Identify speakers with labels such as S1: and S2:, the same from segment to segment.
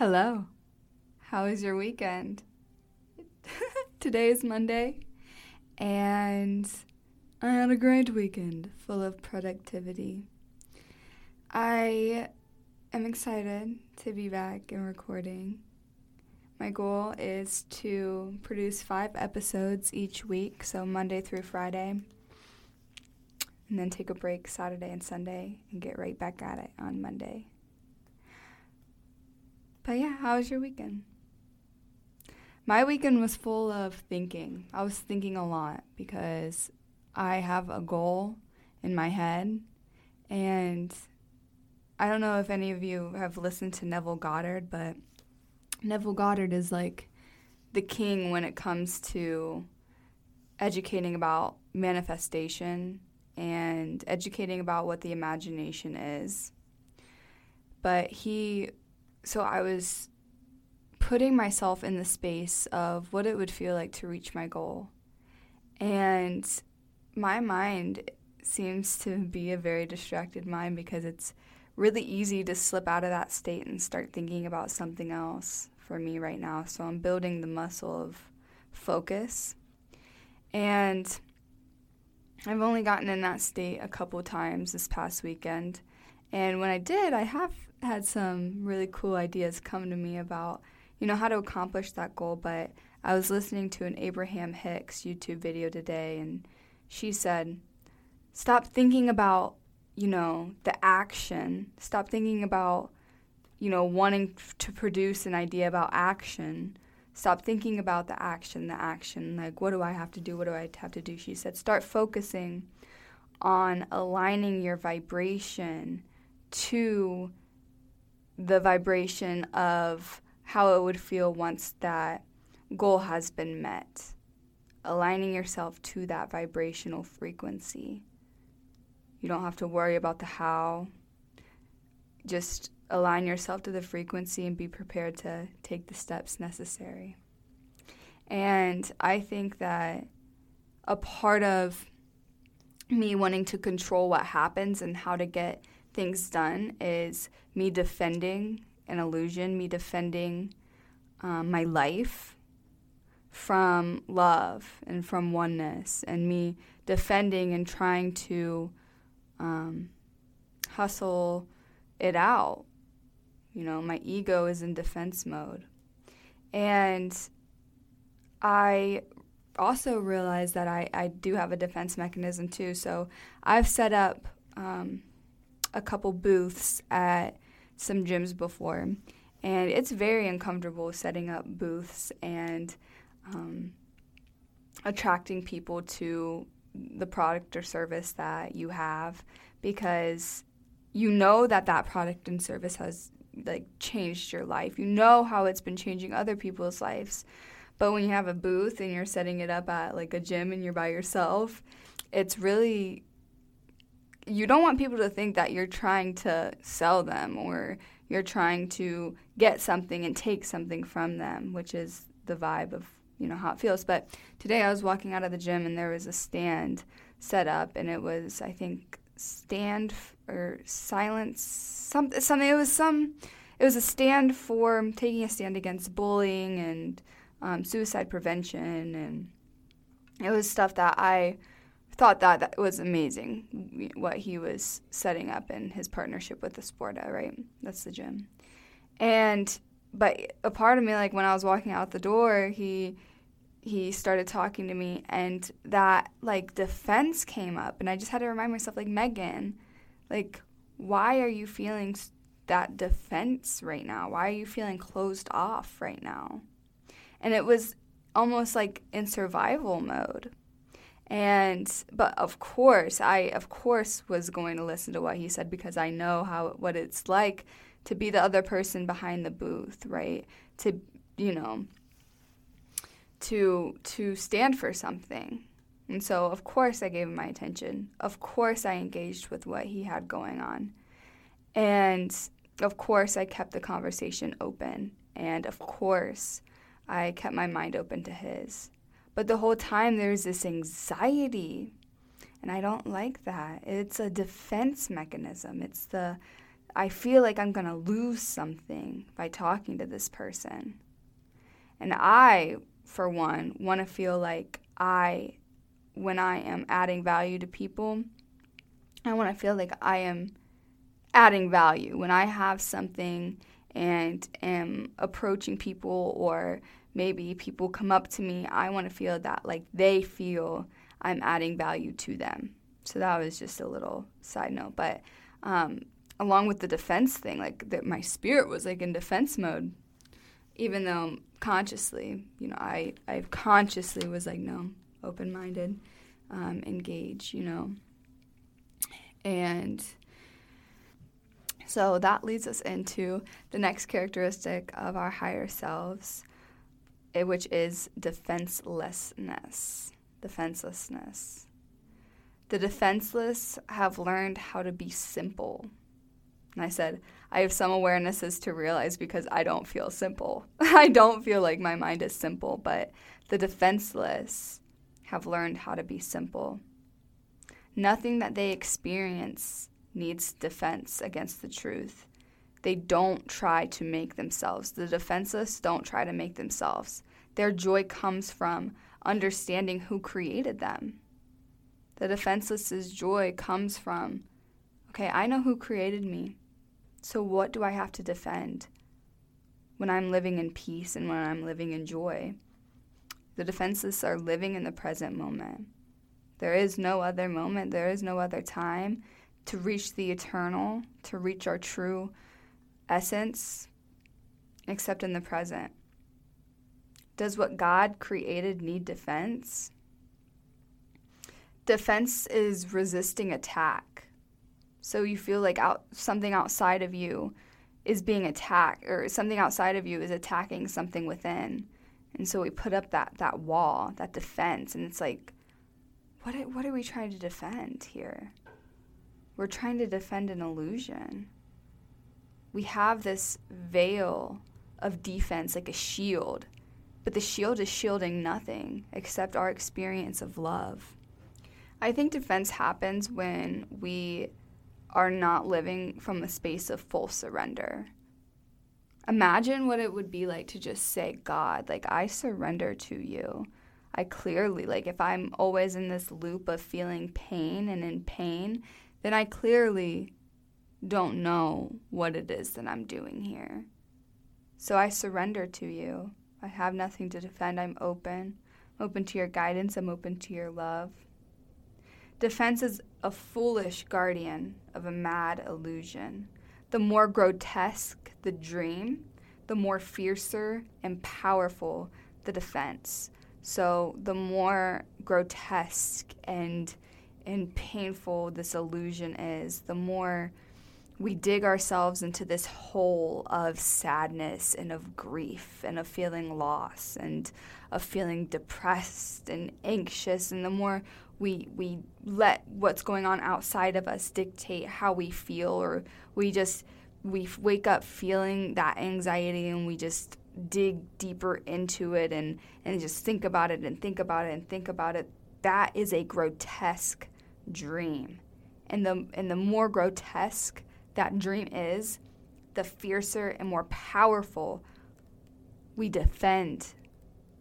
S1: Hello. How was your weekend? Today is Monday, and I had a great weekend full of productivity. I am excited to be back and recording. My goal is to produce five episodes each week, so Monday through Friday, and then take a break Saturday and Sunday and get right back at it on Monday. But yeah, how was your weekend? My weekend was full of thinking. I was thinking a lot because I have a goal in my head and I don't know if any of you have listened to Neville Goddard, but Neville Goddard is like the king when it comes to educating about manifestation and educating about what the imagination is. But he, so I was putting myself in the space of what it would feel like to reach my goal. And my mind seems to be a very distracted mind because it's really easy to slip out of that state and start thinking about something else for me right now. So I'm building the muscle of focus. And I've only gotten in that state a couple times this past weekend. And when I did, I have had some really cool ideas come to me about, you know, how to accomplish that goal. But I was listening to an Abraham Hicks YouTube video today, and she said, Stop thinking about you know, the action. Stop thinking about, you know, wanting to produce an idea about action. Stop thinking about the action, the action. Like, what do I have to do? What do I have to do? She said, start focusing on aligning your vibration to the vibration of how it would feel once that goal has been met. Aligning yourself to that vibrational frequency. You don't have to worry about the how. Just align yourself to the frequency and be prepared to take the steps necessary. And I think that a part of me wanting to control what happens and how to get things done is me defending an illusion, me defending um, my life from love and from oneness, and me defending and trying to um, hustle it out. You know, my ego is in defense mode. And I also realize that I, I do have a defense mechanism too. So I've set up um, a couple booths at some gyms before. And it's very uncomfortable setting up booths and um, attracting people to the product or service that you have because you know that that product and service has like changed your life. You know how it's been changing other people's lives. But when you have a booth and you're setting it up at like a gym and you're by yourself, it's really you don't want people to think that you're trying to sell them or you're trying to get something and take something from them, which is the vibe of you know how it feels. But today I was walking out of the gym and there was a stand set up, and it was I think stand f- or silence something something. It was some. It was a stand for taking a stand against bullying and um, suicide prevention, and it was stuff that I thought that that was amazing what he was setting up in his partnership with the Sporta, right? That's the gym. And but a part of me like when I was walking out the door, he he started talking to me and that like defense came up and i just had to remind myself like megan like why are you feeling that defense right now why are you feeling closed off right now and it was almost like in survival mode and but of course i of course was going to listen to what he said because i know how what it's like to be the other person behind the booth right to you know to to stand for something. And so of course I gave him my attention. Of course I engaged with what he had going on. And of course I kept the conversation open. And of course I kept my mind open to his. But the whole time there's this anxiety. And I don't like that. It's a defense mechanism. It's the I feel like I'm going to lose something by talking to this person. And I, for one, want to feel like I, when I am adding value to people, I want to feel like I am adding value. When I have something and am approaching people, or maybe people come up to me, I want to feel that like they feel I'm adding value to them. So that was just a little side note. But um, along with the defense thing, like that, my spirit was like in defense mode, even though consciously, you know, I I consciously was like no, open minded, um, engage, you know, and so that leads us into the next characteristic of our higher selves, eh, which is defenselessness. Defenselessness. The defenseless have learned how to be simple. And I said, I have some awarenesses to realize because I don't feel simple. I don't feel like my mind is simple, but the defenseless have learned how to be simple. Nothing that they experience needs defense against the truth. They don't try to make themselves. The defenseless don't try to make themselves. Their joy comes from understanding who created them. The defenseless's joy comes from, okay, I know who created me. So what do I have to defend when I'm living in peace and when I'm living in joy? The defenseless are living in the present moment. There is no other moment, there is no other time to reach the eternal, to reach our true essence, except in the present. Does what God created need defense? defense is resisting attack. So you feel like out something outside of you is being attacked or something outside of you is attacking something within. And so we put up that that wall, that defense and it's like what what are we trying to defend here? We're trying to defend an illusion. We have this veil of defense like a shield, but the shield is shielding nothing except our experience of love. I think defense happens when we are not living from a space of full surrender. Imagine what it would be like to just say, God, like, I surrender to you. I clearly, like, if I'm always in this loop of feeling pain and in pain, then I clearly don't know what it is that I'm doing here. So I surrender to you. I have nothing to defend. I'm open. I'm open to your guidance. I'm open to your love. Defense is a foolish guardian of a mad illusion. The more grotesque the dream, the more fiercer and powerful the defense. So the more grotesque and and painful this illusion is, the more we dig ourselves into this hole of sadness and of grief and of feeling loss and of feeling depressed and anxious and the more we we let what's going on outside of us dictate how we feel or we just we wake up feeling that anxiety and we just dig deeper into it and and just think about it and think about it and think about it. That is a grotesque dream. And the and the more grotesque that dream is the fiercer and more powerful we defend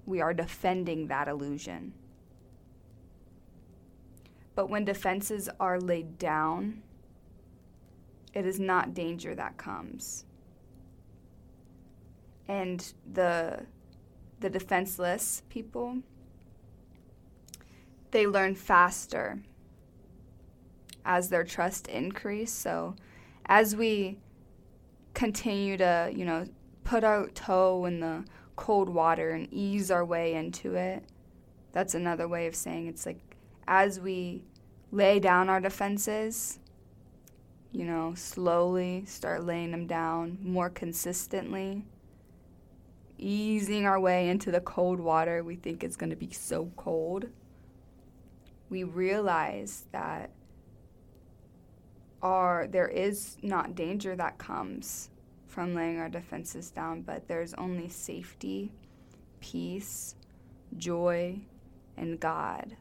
S1: we are defending that illusion. But when defenses are laid down, it is not danger that comes. And the the defenseless people they learn faster as their trust increase. So as we continue to, you know, put our toe in the cold water and ease our way into it, that's another way of saying it's like as we lay down our defenses, you know, slowly start laying them down more consistently, easing our way into the cold water we think is going to be so cold. We realize that our there is not danger that comes from laying our defenses down, but there's only safety, peace, joy, and God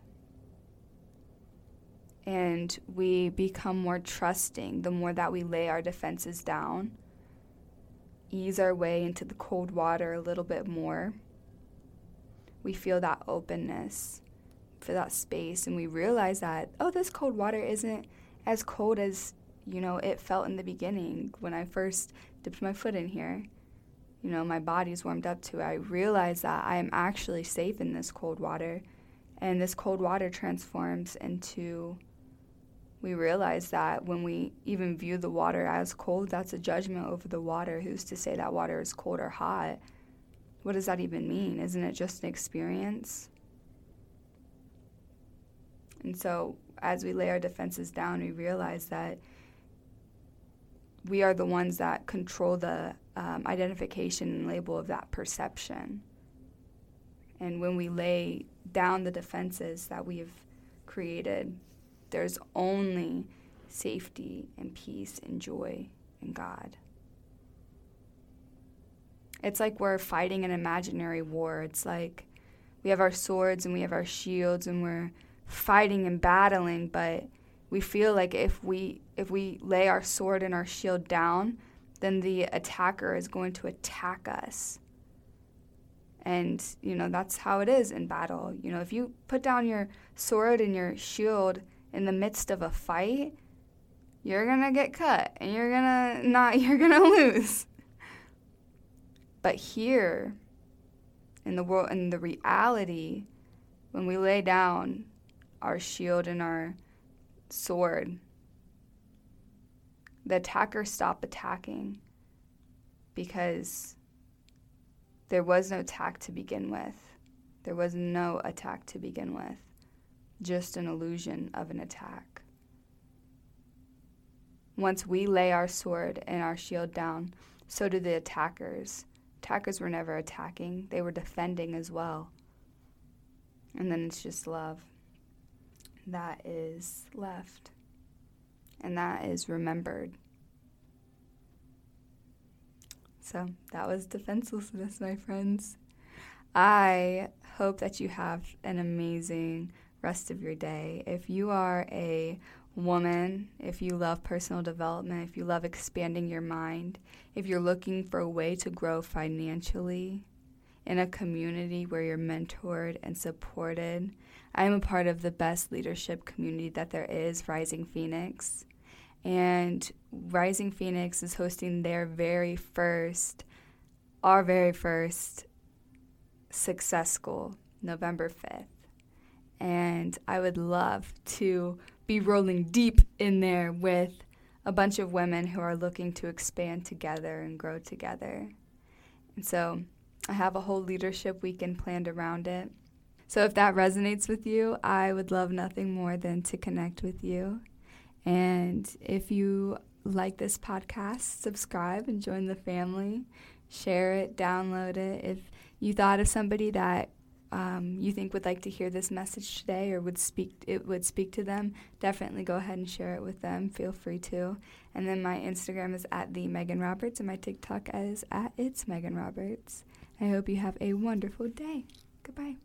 S1: and we become more trusting the more that we lay our defenses down, ease our way into the cold water a little bit more. We feel that openness for that space, and we realize that, oh, this cold water isn't as cold as, you know, it felt in the beginning when I first dipped my foot in here. You know, my body's warmed up to it. I realize that I am actually safe in this cold water, and this cold water transforms into we realize that when we even view the water as cold, that's a judgment over the water. Who's to say that water is cold or hot? What does that even mean? Isn't it just an experience? And so, as we lay our defenses down, we realize that we are the ones that control the um, identification and label of that perception. And when we lay down the defenses that we have created, there's only safety and peace and joy in God. It's like we're fighting an imaginary war. It's like we have our swords and we have our shields and we're fighting and battling, but we feel like if we if we lay our sword and our shield down, then the attacker is going to attack us. And you know, that's how it is in battle. You know, if you put down your sword and your shield in the midst of a fight, you're going to get cut and you're going to not you're going to lose. But here in the world in the reality when we lay down our shield and our sword the attackers stop attacking because there was no attack to begin with. There was no attack to begin with just an illusion of an attack. Once we lay our sword and our shield down, so do the attackers. Attackers were never attacking, they were defending as well. And then it's just love that is left, and that is remembered. So that was defenselessness, my friends. I hope that you have an amazing rest of your day. If you are a woman, if you love personal development, if you love expanding your mind, if you're looking for a way to grow financially in a community where you're mentored and supported, I am a part of the best leadership community that there is, Rising Phoenix. And Rising Phoenix is hosting their very first, our very first success school, November 5th and I would love to be rolling deep in there with a bunch of women who are looking to expand together and grow together. And so I have a whole leadership weekend planned around it. So if that resonates with you, I would love nothing more than to connect with you. And if you like this podcast, subscribe and join the family. Share it, download it. If you thought of somebody that um, you think would like to hear this message today or would speak it would speak to them, definitely go ahead and share it with them. Feel free to. And then my Instagram is at the Megan Roberts and my TikTok is at it's Megan Roberts. I hope you have a wonderful day. Goodbye.